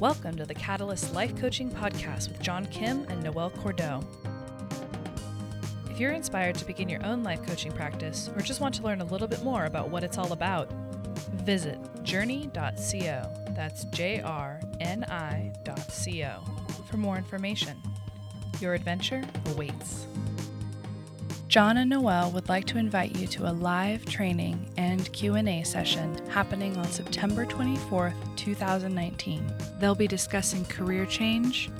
Welcome to the Catalyst Life Coaching Podcast with John Kim and Noelle Cordeaux. If you're inspired to begin your own life coaching practice or just want to learn a little bit more about what it's all about, visit jrni.co. That's J R N I.co for more information. Your adventure awaits. John and Noelle would like to invite you to a live training and Q&A session happening on September 24th, 2019. They'll be discussing career change,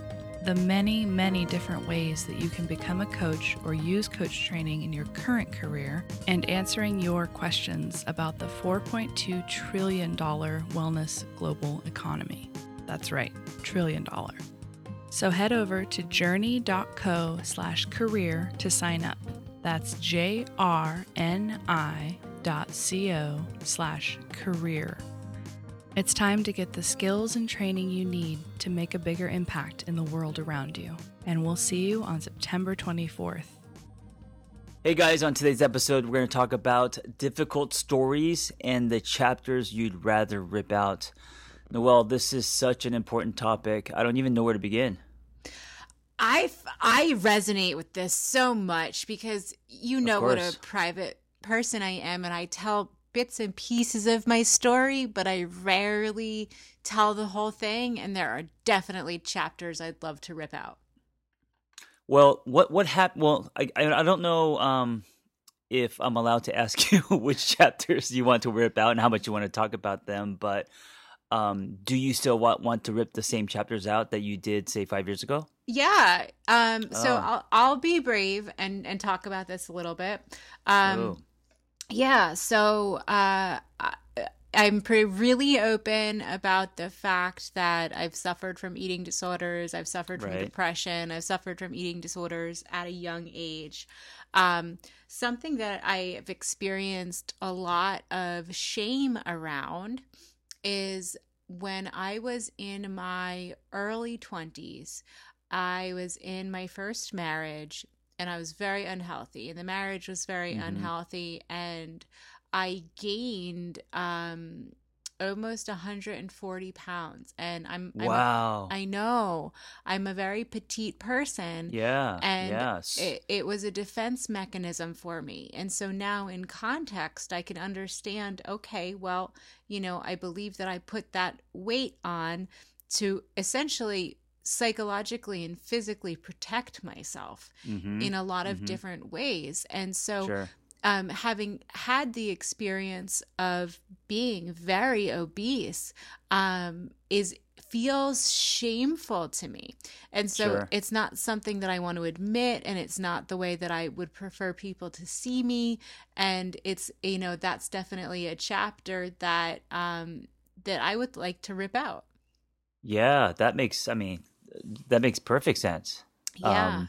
the many, many different ways that you can become a coach or use coach training in your current career, and answering your questions about the $4.2 trillion wellness global economy. That's right, trillion dollar. So head over to jrni.co slash career to sign up. That's J R N I dot C O slash career. It's time to get the skills and training you need to make a bigger impact in the world around you. And we'll see you on September 24th. Hey guys, on today's episode, we're going to talk about difficult stories and the chapters you'd rather rip out. Noelle, this is such an important topic. I don't even know where to begin. I I resonate with this so much because you know what a private person I am, and I tell bits and pieces of my story, but I rarely tell the whole thing. And there are definitely chapters I'd love to rip out. Well, what what happened? Well, I I don't know um, if I'm allowed to ask you which chapters you want to rip out and how much you want to talk about them, but um, do you still want want to rip the same chapters out that you did say five years ago? Yeah. Um, so oh. I'll I'll be brave and and talk about this a little bit. Um, oh. Yeah. So uh, I'm pretty really open about the fact that I've suffered from eating disorders. I've suffered from right. depression. I've suffered from eating disorders at a young age. Um, something that I have experienced a lot of shame around is when I was in my early 20s, I was in my first marriage and I was very unhealthy, and the marriage was very mm-hmm. unhealthy, and I gained um, almost 140 pounds and i'm, I'm wow a, i know i'm a very petite person yeah and yes. it, it was a defense mechanism for me and so now in context i can understand okay well you know i believe that i put that weight on to essentially psychologically and physically protect myself mm-hmm. in a lot of mm-hmm. different ways. And so, sure. Um, having had the experience of being very obese, um, is feels shameful to me. And so sure. it's not something that I want to admit and it's not the way that I would prefer people to see me and it's you know that's definitely a chapter that um that I would like to rip out. Yeah, that makes I mean that makes perfect sense. Yeah. Um,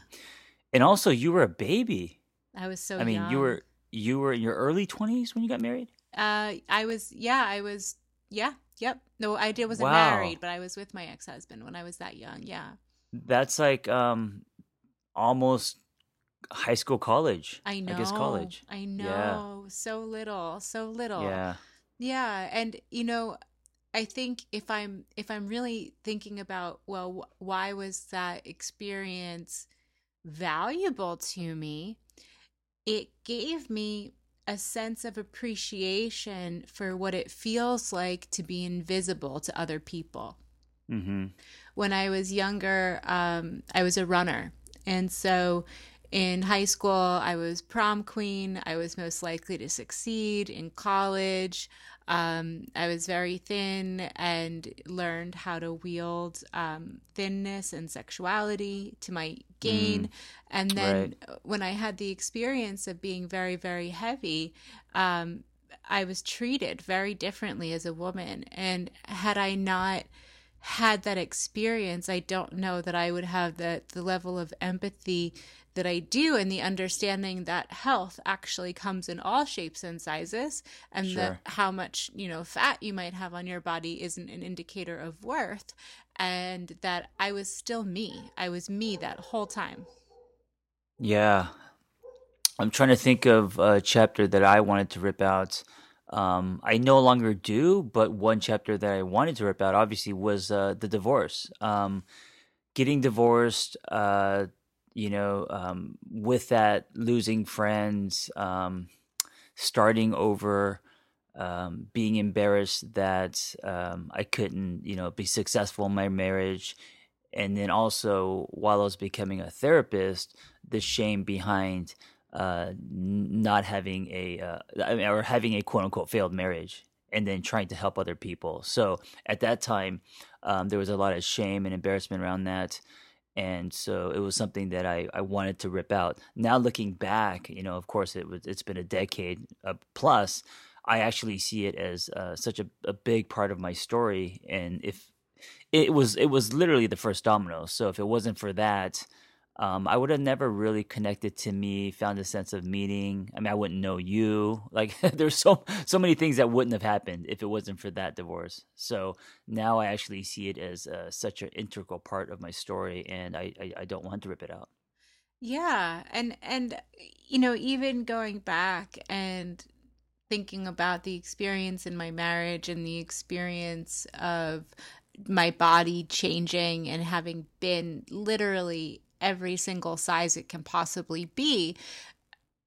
and also, you were a baby. I was so. I mean, young. you were you were in your early twenties when you got married. Uh, I was. Yeah, I was. Yeah. Yep. No, I did wasn't wow. married, but I was with my ex husband when I was that young. Yeah. That's like um, almost high school, college. I know. I guess college. I know. Yeah. So little. So little. Yeah. Yeah, and you know, I think if I'm if I'm really thinking about well wh- why was that experience valuable to me it gave me a sense of appreciation for what it feels like to be invisible to other people. Mm-hmm. When I was younger, um, I was a runner. And so in high school, I was prom queen. I was most likely to succeed. In college, um, I was very thin and learned how to wield um, thinness and sexuality to my gain. Mm, and then right. when I had the experience of being very, very heavy, um, I was treated very differently as a woman. And had I not had that experience, I don't know that I would have the, the level of empathy that I do and the understanding that health actually comes in all shapes and sizes and sure. that how much, you know, fat you might have on your body isn't an indicator of worth and that I was still me. I was me that whole time. Yeah. I'm trying to think of a chapter that I wanted to rip out. Um, I no longer do, but one chapter that I wanted to rip out obviously was uh, the divorce. Um, getting divorced, uh, you know, um, with that losing friends, um, starting over, um, being embarrassed that um, I couldn't, you know, be successful in my marriage, and then also while I was becoming a therapist, the shame behind uh, not having a uh, I mean, or having a quote unquote failed marriage and then trying to help other people. So at that time, um, there was a lot of shame and embarrassment around that. And so it was something that I, I wanted to rip out. Now looking back, you know, of course it was it's been a decade uh, plus. I actually see it as uh, such a, a big part of my story, and if it was it was literally the first domino. So if it wasn't for that, um, I would have never really connected to me, found a sense of meaning. I mean, I wouldn't know you. Like, there's so so many things that wouldn't have happened if it wasn't for that divorce. So now I actually see it as uh, such an integral part of my story, and I, I I don't want to rip it out. Yeah, and and you know, even going back and thinking about the experience in my marriage and the experience of my body changing and having been literally every single size it can possibly be,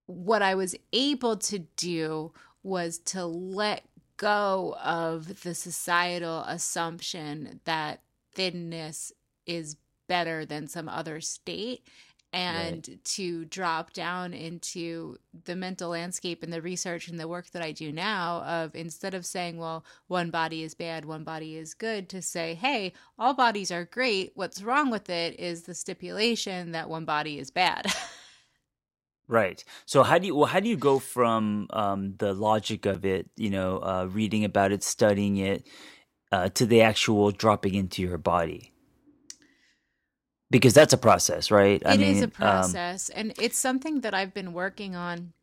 what I was able to do was to let go of the societal assumption that thinness is better than some other state and right. to drop down into the mental landscape and the research and the work that I do now of instead of saying, well, one body is bad, one body is good, to say, hey, all bodies are great. What's wrong with it is the stipulation that one body is bad. Right. So how do you well, how do you go from um, the logic of it, you know, uh, reading about it, studying it, uh, to the actual dropping into your body? Because that's a process, right? I mean, is a um, process, um, and it's something that I've been working on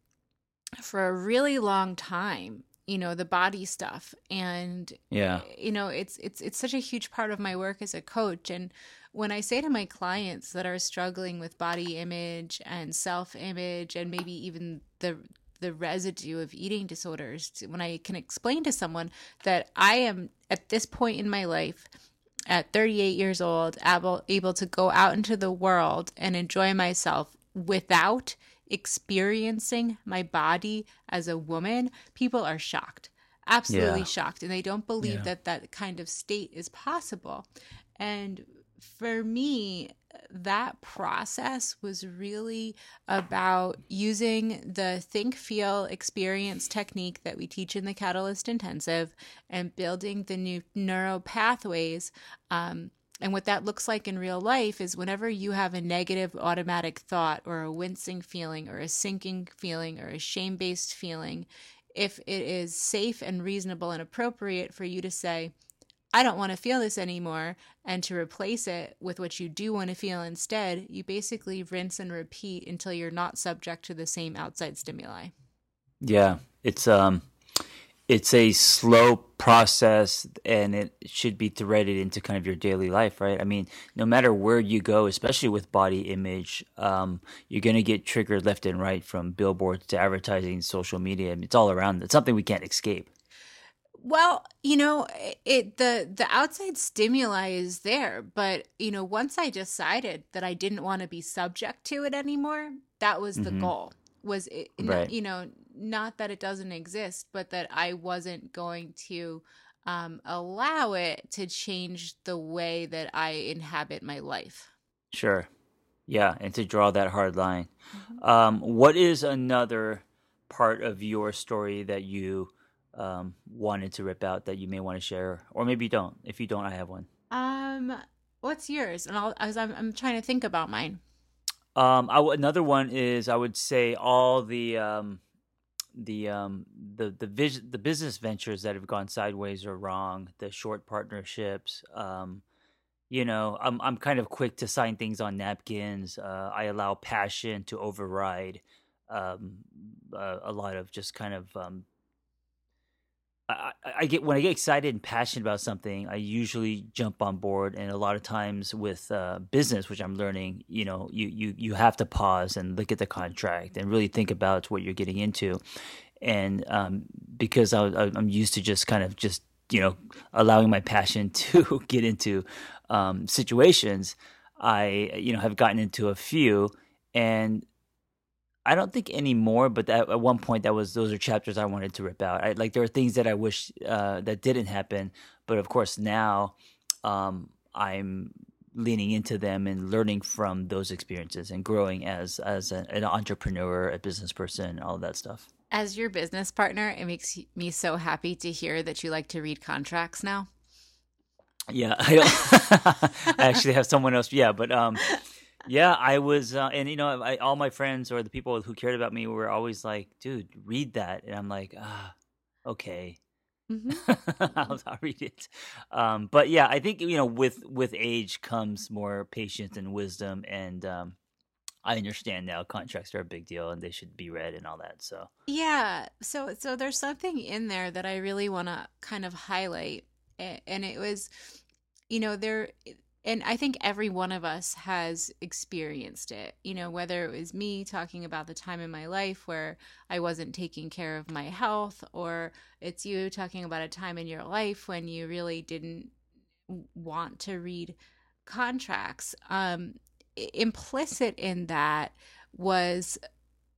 for a really long time. You know, the body stuff, and yeah, you know, it's it's it's such a huge part of my work as a coach. And when I say to my clients that are struggling with body image and self image, and maybe even the the residue of eating disorders, when I can explain to someone that I am at this point in my life at 38 years old, able, able to go out into the world and enjoy myself without experiencing my body as a woman, people are shocked. Absolutely yeah. shocked. And they don't believe yeah. that that kind of state is possible. And for me, that process was really about using the think, feel, experience technique that we teach in the Catalyst Intensive and building the new neuro pathways. Um, and what that looks like in real life is whenever you have a negative automatic thought or a wincing feeling or a sinking feeling or a shame based feeling, if it is safe and reasonable and appropriate for you to say, I don't want to feel this anymore, and to replace it with what you do want to feel instead, you basically rinse and repeat until you're not subject to the same outside stimuli. Yeah, it's um it's a slow process and it should be threaded into kind of your daily life, right? I mean, no matter where you go, especially with body image, um, you're going to get triggered left and right from billboards to advertising, social media. It's all around. It's something we can't escape. Well, you know, it the the outside stimuli is there, but you know, once I decided that I didn't want to be subject to it anymore, that was the mm-hmm. goal. Was it right. you know, not that it doesn't exist, but that I wasn't going to um, allow it to change the way that I inhabit my life. Sure. Yeah, and to draw that hard line. Mm-hmm. Um, what is another part of your story that you um, wanted to rip out that you may want to share, or maybe you don't. If you don't, I have one. Um, what's yours? And I'll, as I'm, I'm trying to think about mine. Um, I w- another one is I would say all the um, the um, the the vision, the business ventures that have gone sideways or wrong, the short partnerships. Um, you know, I'm I'm kind of quick to sign things on napkins. Uh, I allow passion to override um, a, a lot of just kind of um, I, I, get when I get excited and passionate about something, I usually jump on board. And a lot of times with uh, business, which I'm learning, you know, you, you you have to pause and look at the contract and really think about what you're getting into. and um, because I, am used to just kind of just you know allowing my passion to get into um, situations, I you know have gotten into a few, and I don't think anymore. But that, at one point, that was those are chapters I wanted to rip out. I, like there are things that I wish uh, that didn't happen, but of course now um, I'm leaning into them and learning from those experiences and growing as as an, an entrepreneur, a business person, all of that stuff. As your business partner, it makes me so happy to hear that you like to read contracts now. Yeah, I, I actually have someone else. Yeah, but um, yeah, I was, uh, and you know, I, all my friends or the people who cared about me were always like, "Dude, read that," and I'm like, "Ah, okay." Mm-hmm. I'll, I'll, read it. Um, but yeah, I think you know, with with age comes more patience and wisdom, and um, I understand now contracts are a big deal and they should be read and all that. So yeah, so so there's something in there that I really want to kind of highlight, and it was, you know, there and I think every one of us has experienced it. You know, whether it was me talking about the time in my life where I wasn't taking care of my health, or it's you talking about a time in your life when you really didn't want to read contracts. Um, implicit in that was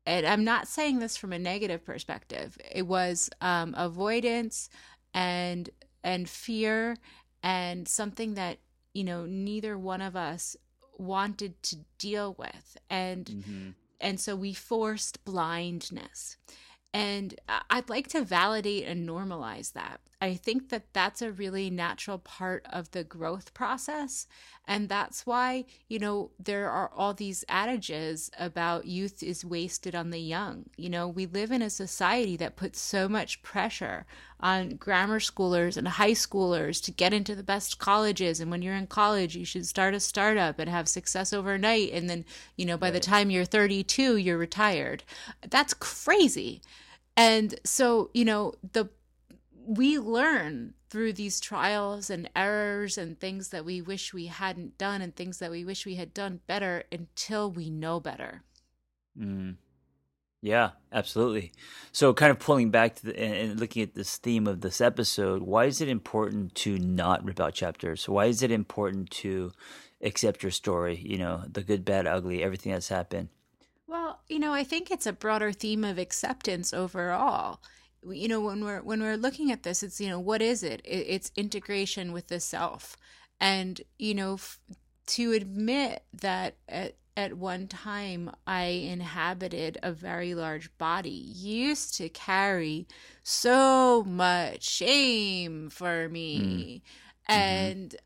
and I'm not saying this from a negative perspective. It was um, avoidance and and fear and something that you know neither one of us wanted to deal with. And mm-hmm. and so we forced blindness. And i'd like to validate and normalize that i think that that's a really natural part of the growth process and that's why, you know, there are all these adages about youth is wasted on the young. You know, we live in a society that puts so much pressure on grammar schoolers and high schoolers to get into the best colleges. And when you're in college, you should start a startup and have success overnight. And then, you know, by right. the time you're 32, you're retired. That's crazy. And so, you know, the we learn through these trials and errors and things that we wish we hadn't done and things that we wish we had done better until we know better. Mm. Yeah, absolutely. So, kind of pulling back to the, and looking at this theme of this episode, why is it important to not rip out chapters? Why is it important to accept your story? You know, the good, bad, ugly, everything that's happened. Well, you know, I think it's a broader theme of acceptance overall you know when we're when we're looking at this it's you know what is it, it's integration with the self and you know f- to admit that at, at one time I inhabited a very large body, used to carry so much shame for me. Mm. And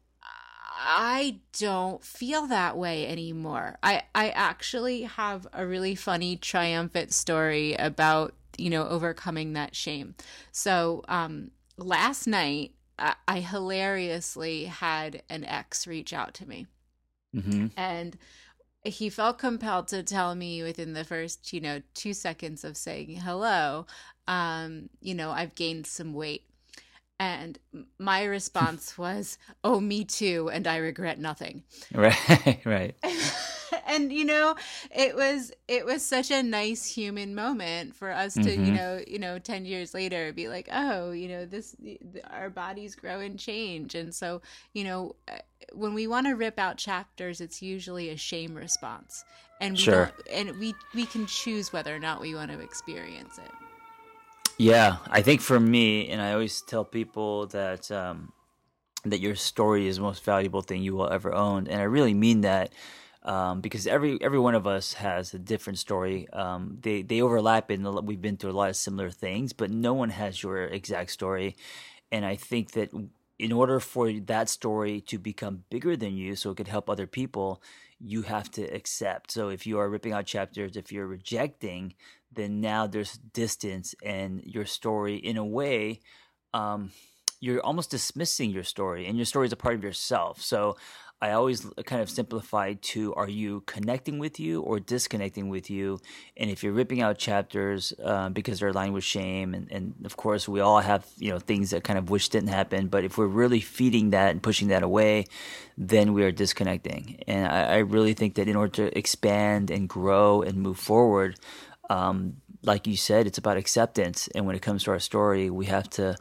I don't feel that way anymore. I, I actually have a really funny triumphant story about you know, overcoming that shame. So, um, last night, I, I hilariously had an ex reach out to me. Mm-hmm. And he felt compelled to tell me within the first, you know, two seconds of saying hello, um, you know, I've gained some weight. And my response was, "Oh, me too, and I regret nothing." Right, right. and you know, it was it was such a nice human moment for us to, mm-hmm. you know, you know, 10 years later be like, "Oh, you know, this our bodies grow and change." And so, you know, uh, when we want to rip out chapters, it's usually a shame response. And we sure. and we we can choose whether or not we want to experience it. Yeah, I think for me, and I always tell people that um, that your story is the most valuable thing you will ever own, and I really mean that. Um, because every every one of us has a different story. Um, they they overlap, and we've been through a lot of similar things, but no one has your exact story. And I think that in order for that story to become bigger than you, so it could help other people, you have to accept. So if you are ripping out chapters, if you're rejecting, then now there's distance and your story in a way um, you're almost dismissing your story and your story is a part of yourself so i always kind of simplify to are you connecting with you or disconnecting with you and if you're ripping out chapters uh, because they're aligned with shame and, and of course we all have you know things that kind of wish didn't happen but if we're really feeding that and pushing that away then we are disconnecting and I, I really think that in order to expand and grow and move forward um, like you said, it's about acceptance. And when it comes to our story, we have to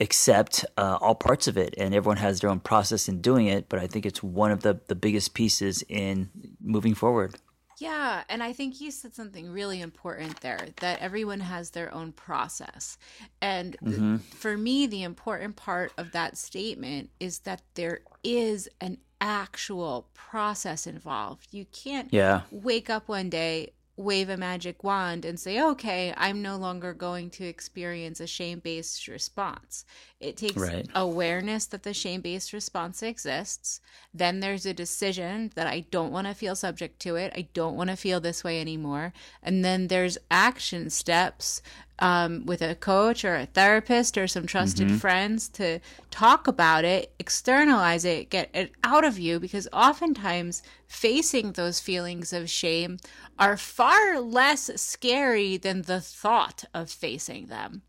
accept uh, all parts of it, and everyone has their own process in doing it. But I think it's one of the the biggest pieces in moving forward. Yeah, and I think you said something really important there that everyone has their own process. And mm-hmm. for me, the important part of that statement is that there is an actual process involved. You can't yeah. wake up one day, wave a magic wand and say, okay, I'm no longer going to experience a shame based response. It takes right. awareness that the shame based response exists. Then there's a decision that I don't want to feel subject to it. I don't want to feel this way anymore. And then there's action steps um, with a coach or a therapist or some trusted mm-hmm. friends to talk about it, externalize it, get it out of you, because oftentimes facing those feelings of shame are far less scary than the thought of facing them.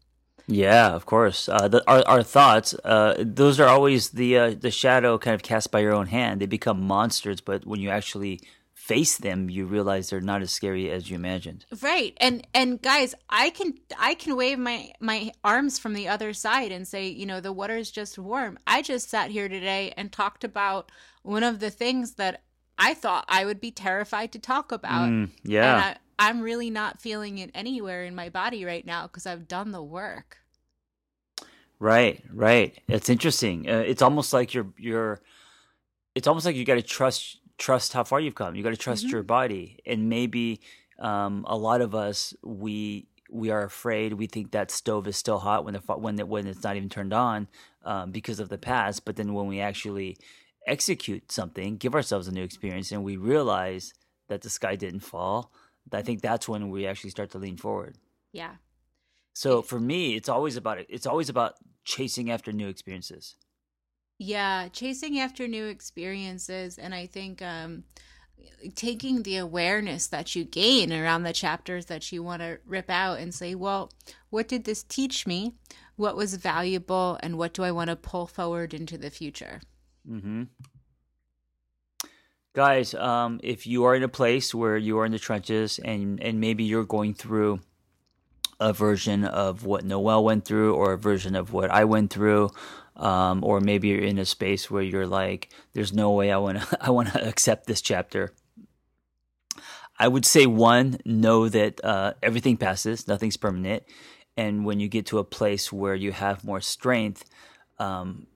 Yeah, of course. Uh, the, our our thoughts, uh, those are always the uh, the shadow kind of cast by your own hand. They become monsters, but when you actually face them, you realize they're not as scary as you imagined. Right. And and guys, I can I can wave my my arms from the other side and say, you know, the water's just warm. I just sat here today and talked about one of the things that I thought I would be terrified to talk about. Mm, yeah. I, I'm really not feeling it anywhere in my body right now because I've done the work. Right, right. It's interesting. Uh, it's almost like you're you're. It's almost like you got to trust trust how far you've come. You got to trust mm-hmm. your body, and maybe um, a lot of us we we are afraid. We think that stove is still hot when the when the, when it's not even turned on um, because of the past. But then when we actually execute something, give ourselves a new experience, and we realize that the sky didn't fall, I think that's when we actually start to lean forward. Yeah. So for me, it's always about it. It's always about chasing after new experiences. Yeah, chasing after new experiences. And I think um, taking the awareness that you gain around the chapters that you want to rip out and say, well, what did this teach me? What was valuable? And what do I want to pull forward into the future? Mm-hmm. Guys, um, if you are in a place where you are in the trenches and, and maybe you're going through a version of what Noelle went through or a version of what I went through, um, or maybe you're in a space where you're like, "There's no way I want to I want to accept this chapter." I would say one, know that uh, everything passes, nothing's permanent, and when you get to a place where you have more strength, um,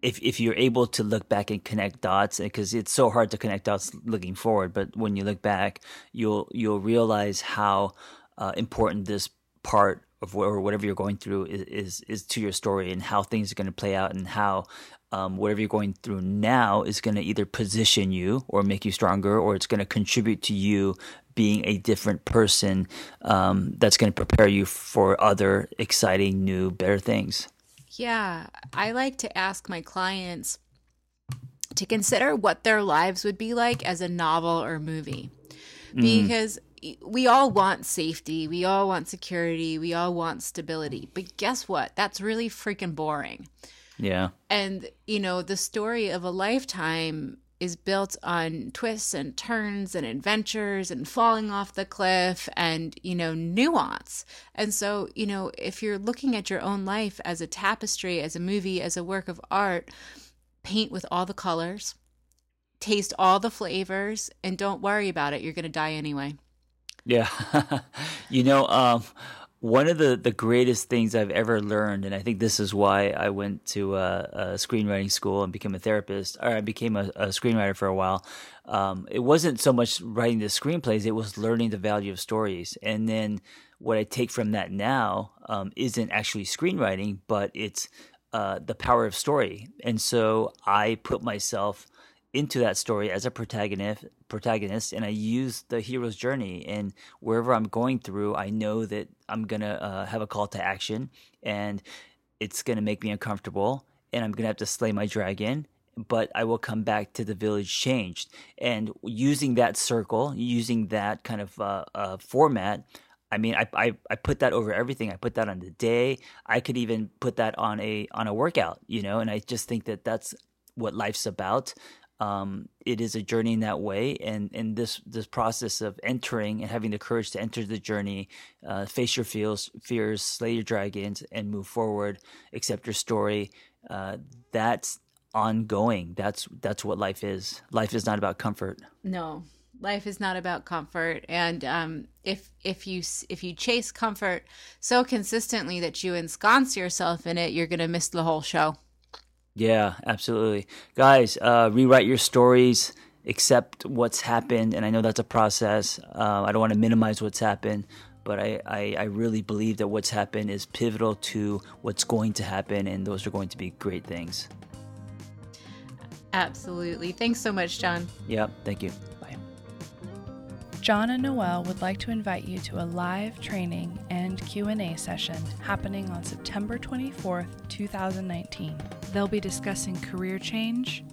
if if you're able to look back and connect dots, because it's so hard to connect dots looking forward, but when you look back, you'll you'll realize how uh, important this part of or whatever you're going through is, is, is to your story and how things are going to play out and how um, whatever you're going through now is going to either position you or make you stronger or it's going to contribute to you being a different person um, that's going to prepare you for other exciting new better things. Yeah. I like to ask my clients to consider what their lives would be like as a novel or movie. Mm. because we all want safety, we all want security, we all want stability. But guess what? That's really freaking boring. Yeah. And, you know, the story of a lifetime is built on twists and turns and adventures and falling off the cliff and, you know, nuance. And so, you know, if you're looking at your own life as a tapestry, as a movie, as a work of art, paint with all the colors, taste all the flavors, and don't worry about it. You're going to die anyway. Yeah. you know, um, one of the, the greatest things I've ever learned, and I think this is why I went to a, a screenwriting school and became a therapist, or I became a, a screenwriter for a while. Um, it wasn't so much writing the screenplays, it was learning the value of stories. And then what I take from that now um, isn't actually screenwriting, but it's uh, the power of story. And so I put myself into that story as a protagonist protagonist and I use the hero's journey and wherever I'm going through I know that I'm going to uh, have a call to action and it's going to make me uncomfortable and I'm going to have to slay my dragon but I will come back to the village changed and using that circle using that kind of uh, uh, format I mean, I, I, I put that over everything. I put that on the day. I could even put that on a on a workout, you know. And I just think that that's what life's about um, it is a journey in that way. And, and this, this process of entering and having the courage to enter the journey, uh, face your fears, fears, slay your dragons, and move forward, accept your story. Uh, that's ongoing. That's that's what life is. Life is not about comfort. No, life is not about comfort. And um, if if you if you chase comfort so consistently that you ensconce yourself in it, you're going to miss the whole show. Yeah, absolutely, guys. Uh, rewrite your stories. Accept what's happened, and I know that's a process. Uh, I don't want to minimize what's happened, but I, I, I, really believe that what's happened is pivotal to what's going to happen, and those are going to be great things. Absolutely. Thanks so much, John. Yep. Thank you. John and Noelle would like to invite you to a live training and Q&A session happening on September 24th, 2019. They'll be discussing career change,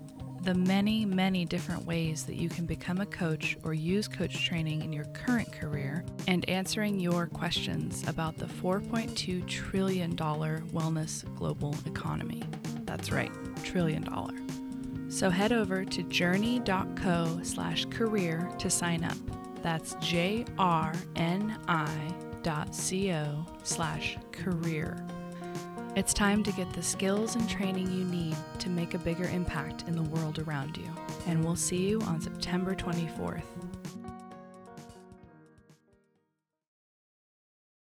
the many, many different ways that you can become a coach or use coach training in your current career, and answering your questions about the $4.2 trillion wellness global economy. That's right, trillion dollar. So head over to jrni.co slash career to sign up. That's J R N I dot co slash career. It's time to get the skills and training you need to make a bigger impact in the world around you. And we'll see you on September 24th.